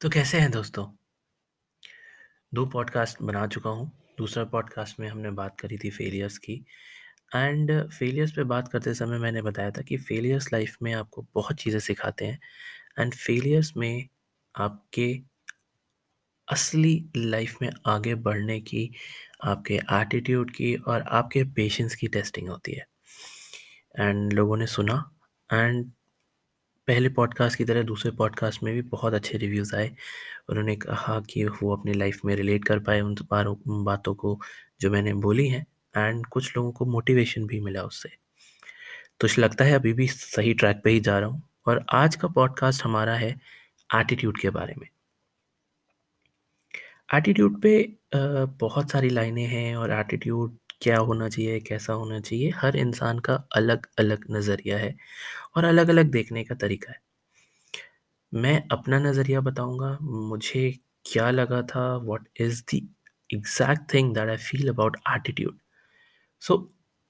तो कैसे हैं दोस्तों? दो पॉडकास्ट बना चुका हूँ। दूसरा पॉडकास्ट में हमने बात करी थी फेलियर्स की एंड फेलियर्स पे बात करते समय मैंने बताया था कि फेलियर्स लाइफ में आपको बहुत चीज़ें सिखाते हैं एंड फेलियर्स में आपके असली लाइफ में आगे बढ़ने की, आपके एटीट्यूड की और आपके पेशेंस की टेस्टिंग होती है। एंड लोगों ने सुना एंड पहले पॉडकास्ट की तरह दूसरे पॉडकास्ट में भी बहुत अच्छे रिव्यूज़ आए। उन्होंने कहा कि वो अपनी लाइफ में रिलेट कर पाए उन बातों को जो मैंने बोली हैं एंड कुछ लोगों को मोटिवेशन भी मिला उससे। तो लगता है अभी भी सही ट्रैक पे ही जा रहा हूँ और आज का पॉडकास्ट हमारा है एटीट्यूड के बारे में। एटीट्यूड पे बहुत सारी लाइनें हैं और एटीट्यूड क्या होना चाहिए, कैसा होना चाहिए, हर इंसान का अलग अलग नज़रिया है और अलग अलग देखने का तरीका है। मैं अपना नज़रिया बताऊँगा, मुझे क्या लगा था what is the exact thing that I feel about attitude so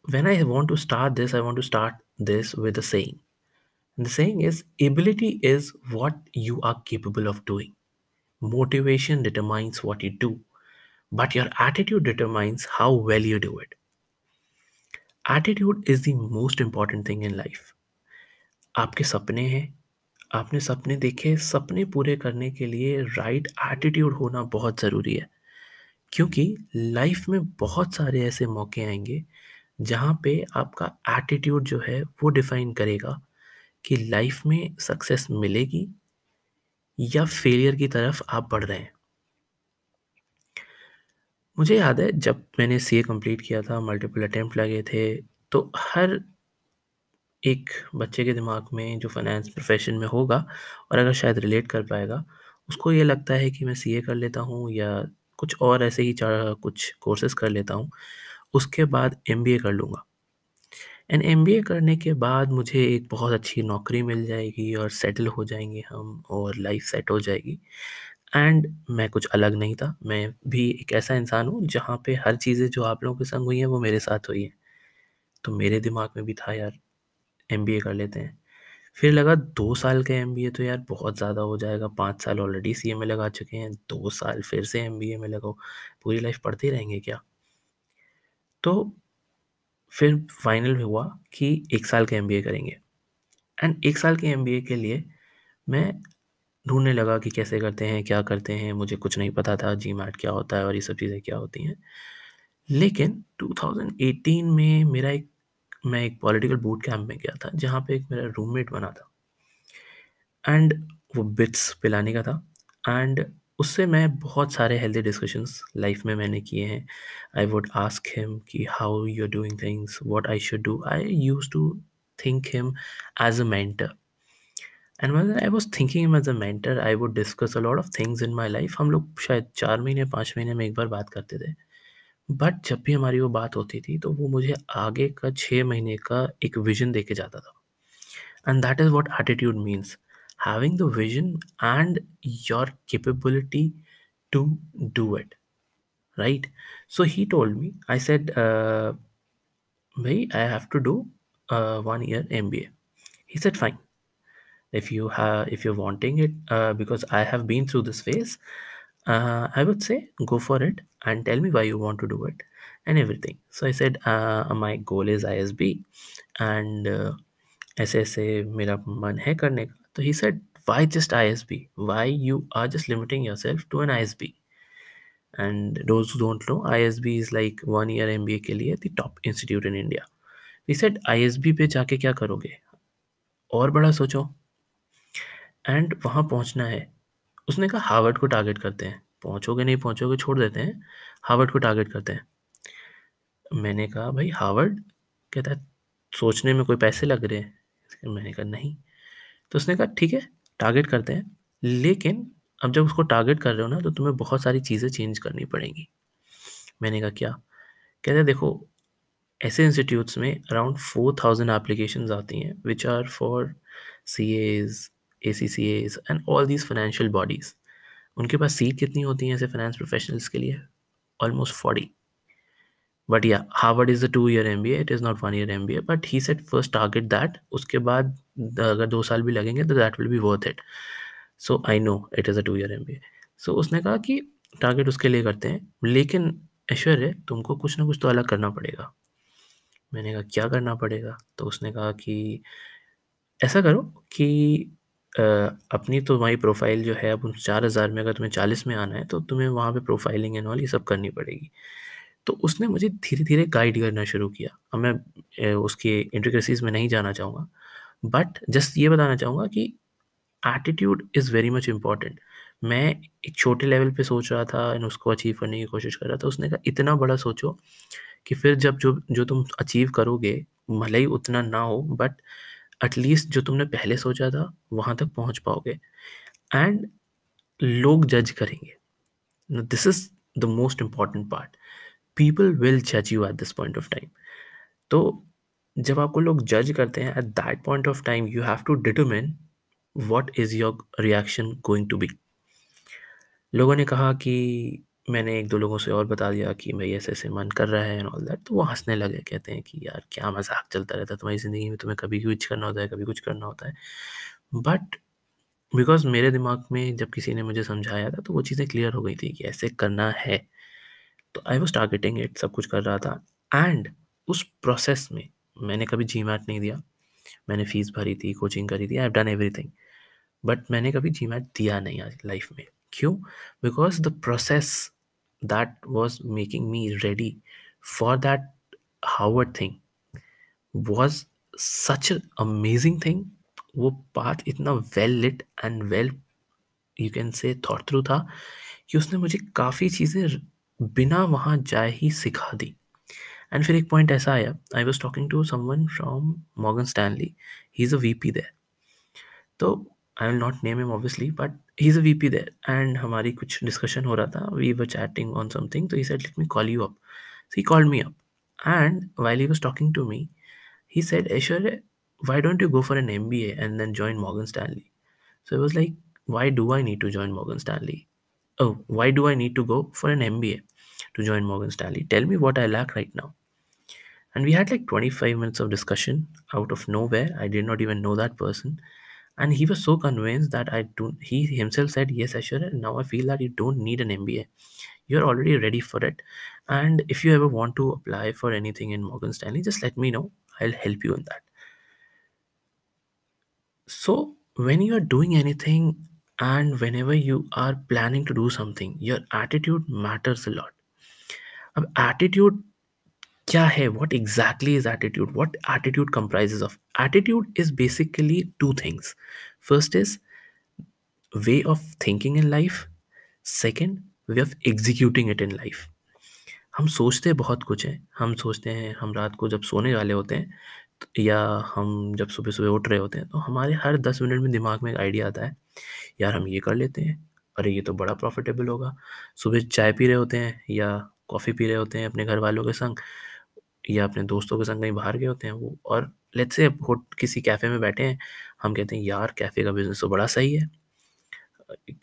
when I want to start this I want to start this with the saying the saying is ability is what you are capable of doing motivation determines what you do but your attitude determines how well you do it. Attitude is the most important thing in life. आपके सपने हैं आपने सपने देखे सपने पूरे करने के लिए राइट एटीट्यूड होना बहुत ज़रूरी है क्योंकि लाइफ में बहुत सारे ऐसे मौके आएँगे, जहाँ पे आपका एटीट्यूड जो है, वो डिफाइन करेगा कि लाइफ में सक्सेस मिलेगी या फेलियर की तरफ़ आप बढ़ रहे हैं मुझे याद है, जब मैंने सी ए कंप्लीट किया था मल्टीपल अटैम्प्ट लगे थे तो हर एक बच्चे के दिमाग में जो फाइनेंस प्रोफेशन में होगा, और अगर शायद रिलेट कर पाएगा, उसको ये लगता है कि मैं सी ए कर लेता हूँ, या कुछ और ऐसे ही कुछ कोर्सेज कर लेता हूँ, उसके बाद एम बी ए कर लूँगा। एंड एम बी ए करने के बाद मुझे एक बहुत अच्छी नौकरी मिल जाएगी, और सेटल हो जाएँगे हम, और लाइफ सेट हो जाएगी। एंड मैं कुछ अलग नहीं था। मैं भी एक ऐसा इंसान हूँ जहाँ पे हर चीज़ें जो आप लोगों के संग हुई हैं वो मेरे साथ हुई हैं। तो मेरे दिमाग में भी था यार एम बी ए कर लेते हैं। फिर लगा दो साल का ए तो यार बहुत ज़्यादा हो जाएगा, पाँच साल ऑलरेडी सी में लगा चुके हैं, दो साल फिर से एम बी ए में लगाओ पूरी लाइफ पढ़ते रहेंगे क्या? तो फिर फाइनल हुआ कि एक साल का एम करेंगे। एंड एक साल के एमबीए के लिए मैं ढूँढने लगा कि कैसे करते हैं, क्या करते हैं, मुझे कुछ नहीं पता था जी मैट क्या होता है और ये सब चीज़ें क्या होती हैं। लेकिन 2018 में मेरा एक, मैं एक पॉलिटिकल बूट कैंप में गया था, जहाँ पे एक मेरा रूममेट बना था। एंड वो बिट्स पिलाने का था। एंड उससे मैं बहुत सारे हेल्दी डिस्कशंस लाइफ में मैंने किए हैं। आई वुड आस्क हिम कि how you are doing things what I should do I use to think him as a mentor and I was thinking as a mentor I would discuss a lot of things in my life हम लोग शायद चार महीने, पाँच महीने में एक बार बात करते थे। बट जब भी हमारी वो बात होती थी तो वो मुझे आगे का छः महीने का एक विजन दे के जाता था। And that is what attitude means having the vision and your capability to do it right so he told me I i भाई I have to do one year M B A he set fine. if you have if you're wanting it uh, because i have been through this phase uh, i would say go for it and tell me why you want to do it and everything so i said uh, my goal is isb and uh, ऐसे ऐसे मेरा मन है करने का तो he said why just ISB? Why you are just limiting yourself to an ISB? And those who don't know, ISB is like one year MBA के लिए the top institute in India. He said ISB पे जाके क्या करोगे और बड़ा सोचो and वहाँ पहुँचना है। उसने कहा, हार्वर्ड को टारगेट करते हैं। पहुँचोगे नहीं पहुँचोगे, छोड़ देते हैं। हार्वर्ड को टारगेट करते हैं। मैंने कहा, भाई, हार्वर्ड? कहता है, सोचने में कोई पैसे लग रहे हैं। मैंने कहा, नहीं। तो उसने कहा, ठीक है, टारगेट करते हैं। लेकिन अब जब उसको टारगेट कर रहे हो ना तो तुम्हें बहुत सारी चीज़ें चेंज करनी पड़ेंगी। मैंने कहा, क्या? कहते हैं, देखो, ऐसे इंस्टीट्यूट्स में अराउंड फोर थाउज़ेंड एप्लीकेशन आती हैं which are for C as A C C as and all these financial bodies उनके पास सीट कितनी होती हैं ऐसे फाइनेंस प्रोफेशनल्स के लिए? ऑलमोस्ट फोर्टी बट या Harvard is a two year M B A it is not one year M B A but he set first target that उसके बाद, अगर दो साल भी लगेंगे तो that will be worth it so I know it is a two year M B A so उसने कहा कि टारगेट उसके लिए करते हैं, लेकिन ऐश्वर्य, तुमको कुछ ना कुछ तो अलग करना पड़ेगा। मैंने कहा, क्या करना पड़ेगा? तो उसने कहा कि, ऐसा करो कि अपनी तुम्हारी प्रोफ़ाइल जो है, अब उन चार हज़ार में अगर तुम्हें चालीस में आना है तो तुम्हें वहाँ पे प्रोफाइलिंग एंड ऑल ये सब करनी पड़ेगी। तो उसने मुझे धीरे-धीरे गाइड करना शुरू किया। अब मैं उसके इंट्रिकेसीज़ में नहीं जाना चाहूँगा। बट जस्ट ये बताना चाहूँगा कि attitude is very much important मैं एक छोटे लेवल पे सोच रहा था एंड उसको अचीव करने की कोशिश कर रहा था। उसने कहा, इतना बड़ा सोचो कि फिर जब जो जो तुम अचीव करोगे, भले ही उतना ना हो बट एटलीस्ट जो तुमने पहले सोचा था, वहाँ तक पहुँच पाओगे। एंड लोग जज करेंगे। This is the most important part people will जज you at this point of time तो जब आपको लोग जज करते हैं at that point of time you have to determine what is your reaction going to be लोगों ने कहा कि मैंने एक दो लोगों से और बता दिया कि भाई ऐसे ऐसे मन कर रहा है एंड ऑल दैट तो वो हंसने लगे, कहते हैं कि यार क्या मज़ाक चलता रहता है तुम्हारी ज़िंदगी में, तुम्हें कभी कुछ करना होता है, कभी कुछ करना होता है। बट बिकॉज़ मेरे दिमाग में जब किसी ने मुझे समझाया था तो वो चीज़ें क्लियर हो गई थी कि ऐसे करना है। तो आई वॉज़ टारगेटिंग इट सब कुछ कर रहा था। एंड उस प्रोसेस में मैंने कभी जी मैट नहीं दिया। मैंने फ़ीस भरी थी कोचिंग करी थी I have done everything but मैंने कभी जी मैट दिया नहीं आज लाइफ में। क्यों? Because the process that was making me ready for that Harvard thing was such amazing thing वो पाथ इतना well lit and well you can say thought through था कि उसने मुझे काफ़ी चीज़ें बिना वहाँ जाए ही सिखा दी। एंड फिर एक पॉइंट ऐसा आया I was talking to someone from Morgan Stanley he is a V P there तो I will not name him obviously but He is a V P there and हमारी कुछ डिस्कशन हो रहा था we were chatting on something तो he said let me call you up he called me up and while he was talking to me he said, Aishwarya, why don't you go for an MBA and then join Morgan Stanley? So I was like, why do I need to join Morgan Stanley? Oh, why do I need to go for an MBA to join Morgan Stanley? Tell me what I lack right now. And we had like 25 minutes of discussion out of nowhere. I did not even know that person. And he was so convinced that I don't, he himself said, Yes, Aishwarya, now I feel that you don't need an MBA. You're already ready for it. And if you ever want to apply for anything in Morgan Stanley, just let me know. I'll help you in that. So, when you are doing anything and whenever you are planning to do something, your attitude matters a lot. attitude क्या है? What exactly is attitude? What attitude comprises of attitude is basically two things. First is way of thinking in life second way of executing it in life हम सोचते बहुत कुछ है। हम सोचते हैं, हम रात को जब सोने वाले होते हैं, या हम जब सुबह सुबह उठ रहे होते हैं तो हमारे हर दस मिनट में दिमाग में एक आइडिया आता है। यार, हम ये कर लेते हैं। अरे, ये तो बड़ा प्रॉफिटेबल होगा। सुबह चाय पी रहे होते हैं या कॉफ़ी पी रहे होते हैं अपने घर वालों के संग। या अपने दोस्तों के संग कहीं बाहर गए होते हैं वो, और लेट्स से किसी कैफ़े में बैठे हैं, हम कहते हैं, यार कैफ़े का बिज़नेस तो बड़ा सही है।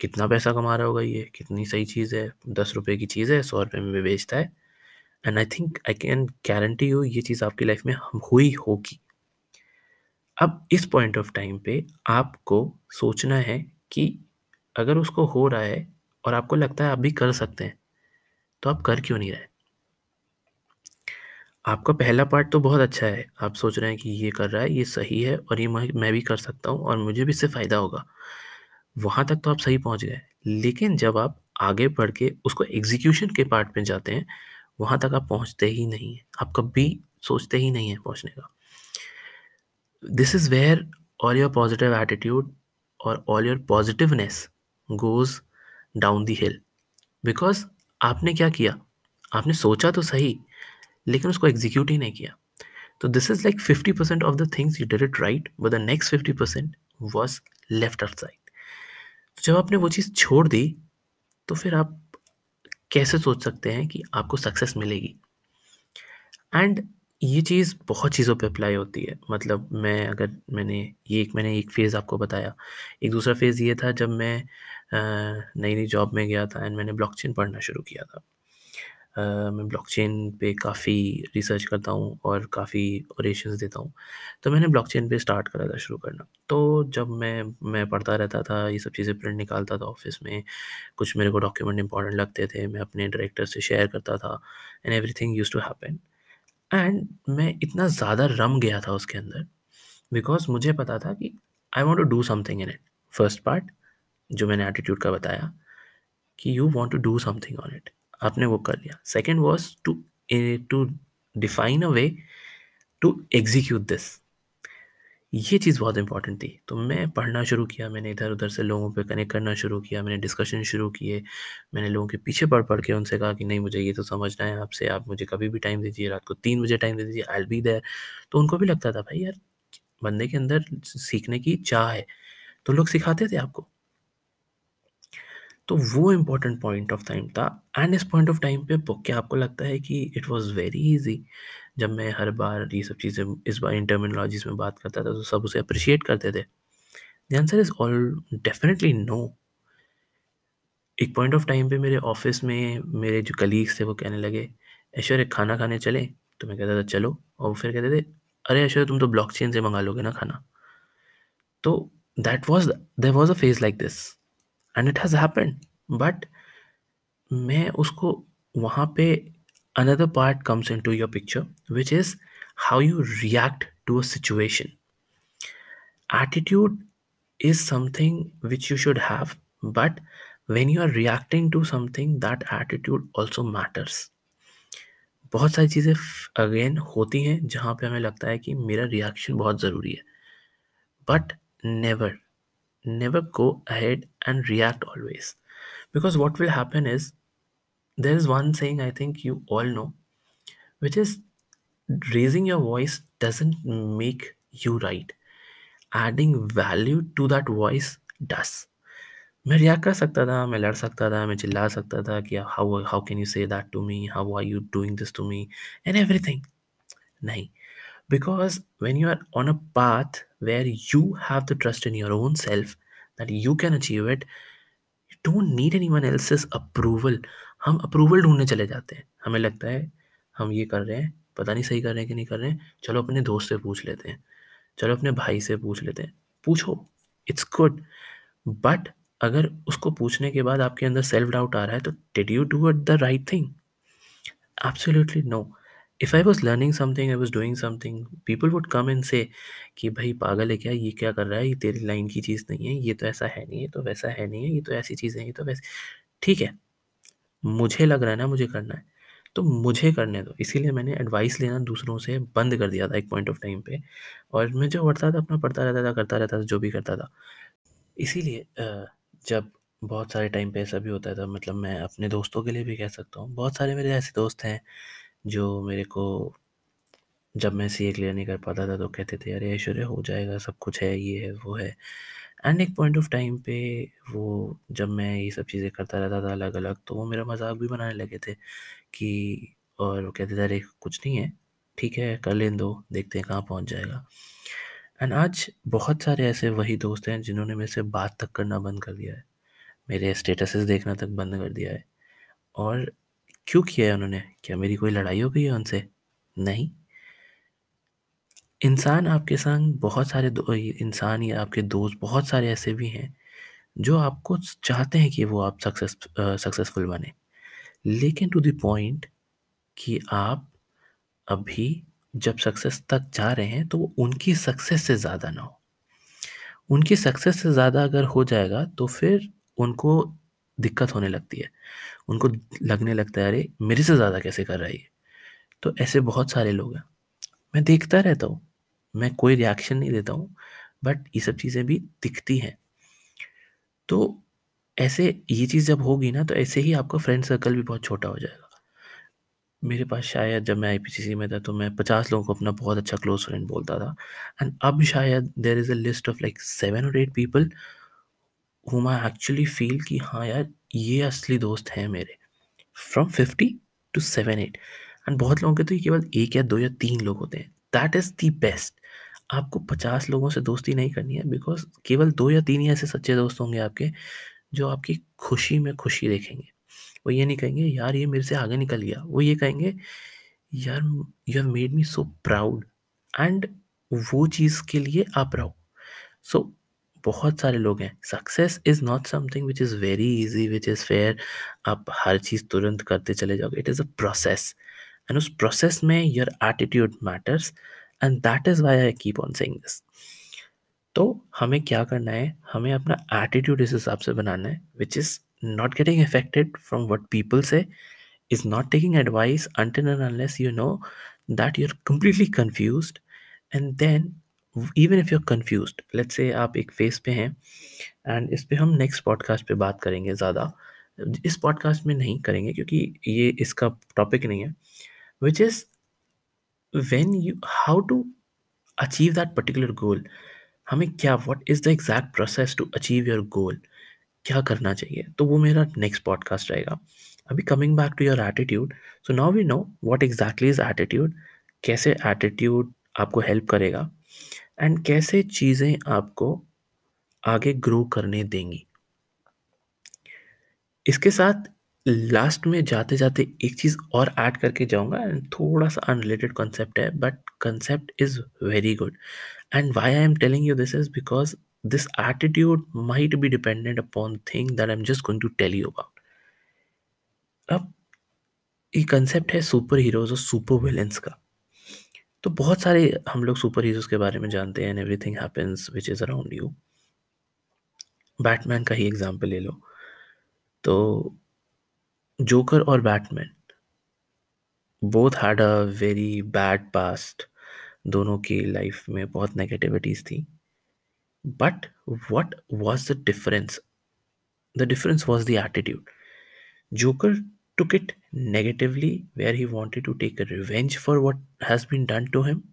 कितना पैसा कमा रहा होगा ये? कितनी सही चीज़ है? दस रुपये की चीज़ है, सौ रुपये में भी बेचता है। And I think I can guarantee you ये चीज़ आपकी लाइफ में हम हुई होगी। अब इस पॉइंट ऑफ़ टाइम पे आपको सोचना है कि अगर उसको हो रहा है, और आपको लगता है आप भी कर सकते हैं तो आप कर क्यों नहीं रहे? आपका पहला पार्ट तो बहुत अच्छा है। आप सोच रहे हैं कि ये कर रहा है, ये सही है और ये मैं भी कर सकता हूँ और मुझे भी इससे फ़ायदा होगा। वहाँ तक तो आप सही पहुँच गए। लेकिन जब आप आगे बढ़ के उसको एग्जीक्यूशन के पार्ट में जाते हैं, वहाँ तक आप पहुँचते ही नहीं हैं। आप कभी सोचते ही नहीं हैं पहुँचने का। This is where all your positive attitude और all your positiveness goes down the hill because आपने क्या किया? आपने सोचा तो सही लेकिन उसको एग्जीक्यूट ही नहीं किया। तो this is like fifty percent of the things you did it right but the next fifty percent was left outside तो जब आपने वो चीज़ छोड़ दी तो फिर आप कैसे सोच सकते हैं कि आपको सक्सेस मिलेगी? एंड ये चीज़ बहुत चीज़ों पे अप्लाई होती है। मतलब मैं अगर मैंने ये एक, मैंने एक फ़ेज़ आपको बताया। एक दूसरा फ़ेज़ ये था जब मैं नई नई जॉब में गया था एंड मैंने ब्लॉकचेन पढ़ना शुरू किया था। मैं ब्लॉकचेन पे काफ़ी रिसर्च करता हूँ और काफ़ी ओरेशंस देता हूँ। तो मैंने ब्लॉकचेन पे स्टार्ट करा था शुरू करना। तो जब मैं मैं पढ़ता रहता था, ये सब चीज़ें प्रिंट निकालता था ऑफ़िस में, कुछ मेरे को डॉक्यूमेंट इंपॉर्टेंट लगते थे, मैं अपने डायरेक्टर से शेयर करता था and everything use to happen and मैं इतना ज़्यादा रम गया था उसके अंदर बिकॉज़ मुझे पता था कि I want to do something in it first part जो मैंने एटीट्यूड का बताया कि you want to do something on it आपने वो कर लिया। Second was to to define a way to execute this ये चीज़ बहुत इंपॉर्टेंट थी। तो मैं पढ़ना शुरू किया, मैंने इधर उधर से लोगों पे कनेक्ट करना शुरू किया, मैंने डिस्कशन शुरू किए, मैंने लोगों के पीछे पढ़ पढ़ के उनसे कहा कि नहीं, मुझे ये तो समझना है आपसे, आप मुझे कभी भी टाइम दीजिए, रात को तीन बजे टाइम दे दीजिए आई बी देर तो उनको भी लगता था, भाई यार, बंदे के अंदर सीखने की चाह है। तो लोग सिखाते थे आपको। तो वो इम्पोर्टेंट पॉइंट ऑफ़ टाइम था। एंड इस पॉइंट ऑफ़ टाइम पे क्या आपको लगता है कि इट वाज वेरी इजी जब मैं हर बार ये सब चीज़ें, इस बार इन टर्मिनोलॉजीज में बात करता था तो सब उसे अप्रिशिएट करते थे। The answer is all definitely no एक पॉइंट ऑफ़ टाइम पे मेरे ऑफ़िस में मेरे जो कलीग्स थे, वो कहने लगे, ऐश्वर्य, खाना खाने चले? तो मैं कहता था, चलो। और फिर कहते थे, अरे ऐश्वर्य, तुम तो ब्लॉकचेन से मंगा लोगे ना खाना। तो that was there was a phase like this and it has happened but मैं उसको वहाँ पे another part comes into your picture which is how you react to a situation attitude is something which you should have but when you are reacting to something that attitude also matters बहुत सारी चीज़ें again होती हैं जहाँ पे हमें लगता है कि मेरा रिएक्शन बहुत ज़रूरी है। But never never go ahead and react always because what will happen is there is one saying i think you all know which is raising your voice doesn't make you right adding value to that voice does मैं react कर सकता था मैं लड़ सकता था मैं चिल्ला सकता था कि how how can you say that to me how are you doing this to me and everything नहीं because when you are on a path where you have the trust in your own self that you can achieve it, you don't need anyone else's approval. हम approval ढूँढने चले जाते हैं। हमें लगता है हम ये कर रहे हैं, पता नहीं सही कर रहे हैं कि नहीं कर रहे हैं। चलो अपने दोस्त से पूछ लेते हैं। चलो अपने भाई से पूछ लेते हैं। पूछो। इट्स गुड बट अगर उसको पूछने के बाद आपके अंदर सेल्फ डाउट आ रहा है तो did you do it the right thing absolutely no if I was learning something I was doing something people would come and say कि, भाई, पागल है क्या? ये क्या कर रहा है? ये तेरी लाइन की चीज़ नहीं है, ये तो ऐसा है नहीं है तो वैसा है नहीं है ये तो ऐसी चीज़ है, ये तो वैसे ठीक है, मुझे लग रहा है ना, मुझे करना है तो मुझे करने दो। इसीलिए मैंने एडवाइस लेना दूसरों से बंद कर दिया था एक पॉइंट ऑफ़ टाइम पे और मैं जो पढ़ता था, अपना पढ़ता रहता था, करता रहता था, जो भी करता था। इसीलिए जब बहुत सारे टाइम पे ऐसा भी होता था मतलब मैं अपने दोस्तों के लिए भी कह सकता हूँ, बहुत सारे मेरे ऐसे दोस्त हैं जो मेरे को जब मैं सी ए क्लियर नहीं कर पाता था तो कहते थे, अरे, ऐश्वर्य, हो जाएगा, सब कुछ है, ये है, वो है। एंड एक पॉइंट ऑफ़ टाइम पे वो जब मैं ये सब चीज़ें करता रहता था अलग अलग तो वो मेरा मज़ाक भी बनाने लगे थे कि, और वो कहते थे, अरे, कुछ नहीं है, ठीक है, कर लें दो, देखते हैं कहाँ पहुँच जाएगा। एंड आज बहुत सारे ऐसे वही दोस्त हैं, जिन्होंने मेरे से बात तक करना बंद कर दिया है। मेरे स्टेटसेस देखना तक बंद कर दिया है। और क्यों किया है उन्होंने? क्या मेरी कोई लड़ाई हो गई है उनसे? नहीं। इंसान आपके संग बहुत सारे इंसान या आपके दोस्त बहुत सारे ऐसे भी हैं, जो आपको चाहते हैं कि वो आप सक्सेस सक्सेसफुल बने। लेकिन टू द पॉइंट कि आप अभी जब सक्सेस तक जा रहे हैं तो वो उनकी सक्सेस से ज़्यादा ना हो। उनकी सक्सेस से ज़्यादा अगर हो जाएगा तो फिर उनको दिक्कत होने लगती है। उनको लगने लगता है, अरे, मेरे से ज़्यादा कैसे कर रहा है ये? तो ऐसे बहुत सारे लोग हैं। मैं देखता रहता हूँ। मैं कोई रिएक्शन नहीं देता हूँ बट ये सब चीज़ें भी दिखती हैं। तो ऐसे, ये चीज़ जब होगी ना तो ऐसे ही आपका फ्रेंड सर्कल भी बहुत छोटा हो जाएगा। मेरे पास शायद जब मैं आईपीसीसी में था तो मैं पचास लोगों को अपना बहुत अच्छा क्लोज फ्रेंड बोलता था। एंड अब शायद there is a list of like seven और eight people whom I actually feel कि हाँ यार, ये असली दोस्त हैं मेरे। From fifty to seven eight and बहुत लोगों के तो ये केवल एक या दो या तीन लोग होते हैं। दैट इज़ दी बेस्ट आपको पचास लोगों से दोस्ती नहीं करनी है बिकॉज़ केवल दो या तीन ही ऐसे सच्चे दोस्त होंगे आपके, जो आपकी खुशी में खुशी देखेंगे। वो ये नहीं कहेंगे, यार, ये मेरे से आगे निकल गया। वो ये कहेंगे, यार you have made me so proud and वो चीज़ के लिए आप रहो। सो बहुत सारे लोग हैं। Success is not something which is very easy which is fair आप हर चीज़ तुरंत करते चले जाओगे। It is a process and उस प्रोसेस में your attitude matters and that is why I keep on saying this तो हमें क्या करना है? हमें अपना एटीट्यूड इस हिसाब से बनाना है which is not getting affected from what people say is not taking advice until and unless you know that you're completely confused, and then even if you're confused, let's say आप एक face पे हैं and इस पर हम next podcast पे बात करेंगे ज़्यादा। इस पॉडकास्ट में नहीं करेंगे, क्योंकि ये इसका टॉपिक नहीं है which is when you how to achieve that particular goal हमें क्या what is the exact process to achieve your goal क्या करना चाहिए? तो वो मेरा नेक्स्ट पॉडकास्ट रहेगा। अभी coming back to your attitude so now we know what exactly is attitude कैसे एटीट्यूड आपको हेल्प करेगा। एंड कैसे चीज़ें आपको आगे ग्रो करने देंगी? इसके साथ लास्ट में जाते जाते एक चीज़ और ऐड करके जाऊँगा एंड थोड़ा सा अनरिलेटेड कॉन्सेप्ट है but concept is very good and why I am telling you this is because this attitude might be dependent upon thing that I'm just going to tell you about. अब ये concept है superheroes और supervillains का। तो बहुत सारे हम लोग सुपर हीरोज के बारे में जानते हैं everything happens which is around you Batman का ही एग्ज़ाम्पल ले लो। तो जोकर और Batman both had a very bad past दोनों की लाइफ में बहुत नेगेटिविटीज़ थी। But what was the difference the difference was the attitude Joker took it negatively, where he wanted to take a revenge for what has been done to him.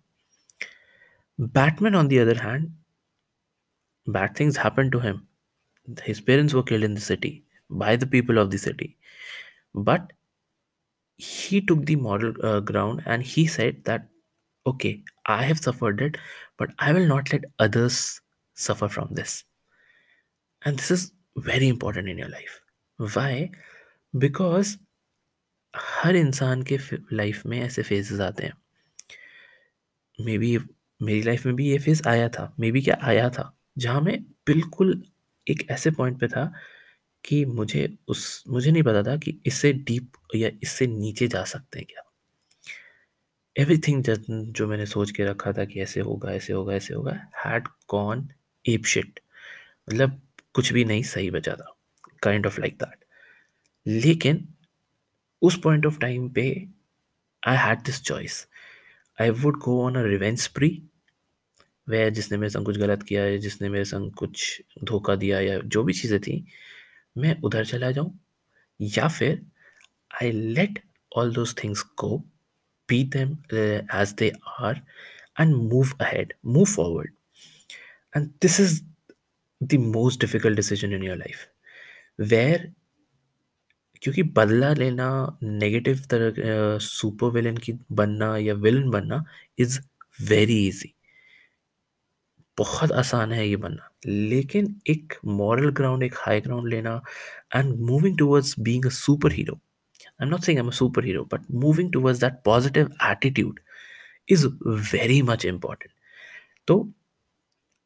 Batman, on the other hand, bad things happened to him. His parents were killed in the city by the people of the city. But he took the moral uh, ground and he said that, okay, I have suffered it, but I will not let others suffer from this. And this is very important in your life. Why? Because हर इंसान के life में ऐसे phases आते हैं। May be मेरी life में भी ये फ़ेज़ आया था मे बी क्या आया था, जहाँ मैं बिल्कुल एक ऐसे पॉइंट पे था कि मुझे उस, मुझे नहीं पता था कि इससे डीप या इससे नीचे जा सकते हैं क्या। एवरीथिंग जो मैंने सोच के रखा था कि ऐसे होगा ऐसे होगा ऐसे होगा हैड गॉन एप शिट मतलब कुछ भी नहीं, सही बचा था। काइंड ऑफ़ लाइक दैट लेकिन उस पॉइंट ऑफ़ टाइम पे I had this choice I would go on a revenge spree वह जिसने मेरे संग कुछ गलत किया है जिसने मेरे संग कुछ धोखा दिया या जो भी चीज़ें थी, मैं उधर चला जाऊँ या फिर I let all those things go be them as they are and move ahead move forward and this is the most difficult decision in your life, where क्योंकि बदला लेना नेगेटिव तरह सुपर विलन की बनना या विलन बनना is very easy बहुत आसान है ये बनना। लेकिन एक मॉरल ग्राउंड एक हाई ग्राउंड लेना and moving towards being a superhero I am not saying I am a superhero but moving towards that positive attitude is very much important तो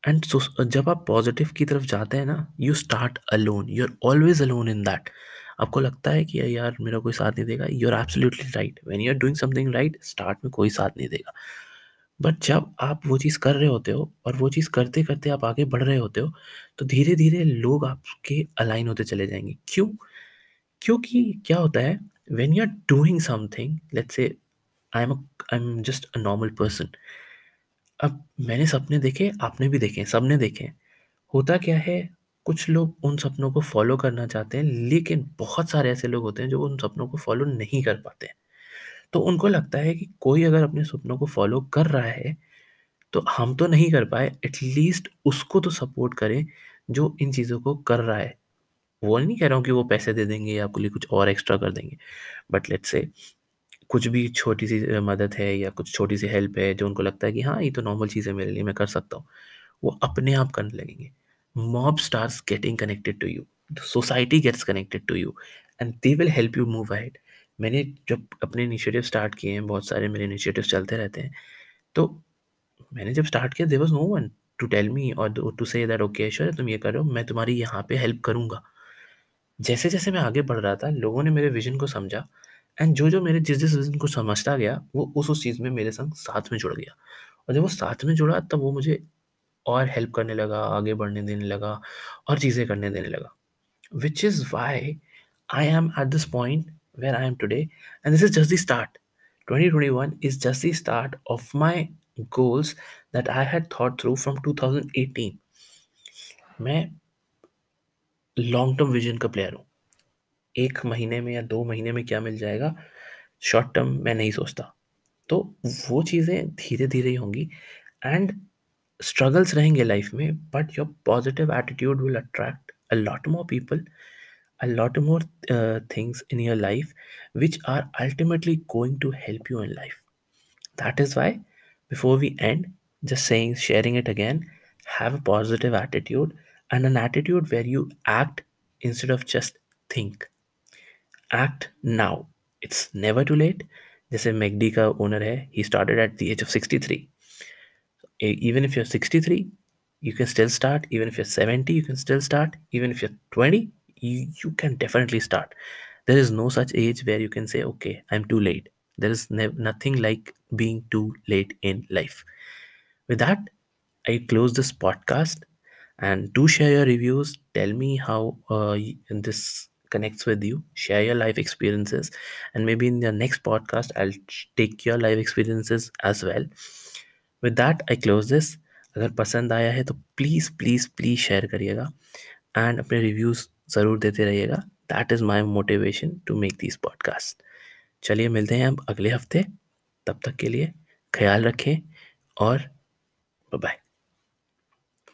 एंड जब आप पॉजिटिव की तरफ़ जाते हैं ना you start alone you are always alone in that आपको लगता है कि यार मेरा कोई साथ नहीं देगा? You are absolutely right when you are doing something right start में कोई साथ नहीं देगा। बट जब आप वो चीज़ कर रहे होते हो और वो चीज़ करते करते आप आगे बढ़ रहे होते हो तो धीरे धीरे लोग आपके अलाइन होते चले जाएँगे। क्यों? क्योंकि क्या होता है when you are doing something let's say I am I am just a normal person अब मैंने सपने देखे, आपने भी देखे, सबने देखे। होता क्या है कुछ लोग उन सपनों को फॉलो करना चाहते हैं, लेकिन बहुत सारे ऐसे लोग होते हैं जो उन सपनों को फॉलो नहीं कर पाते तो उनको लगता है कि कोई अगर अपने सपनों को फॉलो कर रहा है तो हम तो नहीं कर पाए एटलीस्ट उसको तो सपोर्ट करें जो इन चीज़ों को कर रहा है। वो नहीं कह रहा हूँ कि वो पैसे दे देंगे या आपके लिए कुछ और एक्स्ट्रा कर देंगे बट लेट्स से कुछ भी छोटी सी मदद है या कुछ छोटी सी हेल्प है जो उनको लगता है कि हाँ ये तो नॉर्मल चीज़ है मेरे लिए, मैं कर सकता हूँ। वो अपने आप करने लगेंगे। Mob starts getting connected to you society gets connected to you and they will help you move ahead मैंने जब अपने इनिशिएटिव स्टार्ट किए हैं, बहुत सारे मेरे इनिशिएटिव चलते रहते हैं तो मैंने जब स्टार्ट किया there was no one to tell me और to say that okay sure तुम ये करो, मैं तुम्हारी यहाँ पे हेल्प करूँगा. जैसे जैसे मैं आगे बढ़ रहा था, लोगों ने मेरे विजन को समझा एंड जो जो मेरे, जिस जिस विजन को समझता गया, वो उस उस चीज़ में मेरे संग साथ में जुड़ गया। और जब वो साथ में जुड़ा, तब वो मुझे और हेल्प करने लगा, आगे बढ़ने देने लगा और चीज़ें करने देने लगा। Which is why I am at this point where I am today and this is just the start 2021 is just the start of my goals that I had thought through from 2018. मैं long term vision का player हूँ। एक महीने में या दो महीने में क्या मिल जाएगा? शॉर्ट टर्म मैं नहीं सोचता। तो वो चीज़ें धीरे धीरे ही होंगी एंड स्ट्रगल्स रहेंगे लाइफ में but your positive attitude will attract a lot more people a lot more things in your life which are ultimately going to help you in life that is why before we end just saying sharing it again have a positive attitude and an attitude where you act instead of just think act now it's never too late जैसे मैगडी का owner है ही started at the age of sixty three even if you're 63 you can still start. Even if you're 70 you can still start. Even if you're 20 you, you can definitely start. There is no such age where you can say okay i'm too late. There is ne- nothing like being too late in life. With that i close this podcast and do share your reviews. Tell me how uh, this connects with you. Share your life experiences. And maybe in the next podcast i'll take your life experiences as well with that I close this अगर पसंद आया है तो please please please share करिएगा and अपने reviews ज़रूर देते रहिएगा। That is my motivation to make this podcast चलिए मिलते हैं अब अगले हफ़्ते। तब तक के लिए ख्याल रखें और बाय